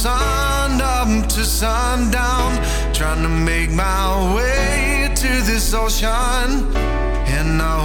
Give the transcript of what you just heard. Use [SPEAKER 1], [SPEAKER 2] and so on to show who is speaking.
[SPEAKER 1] sun up to sundown, trying to make my way to this ocean. And I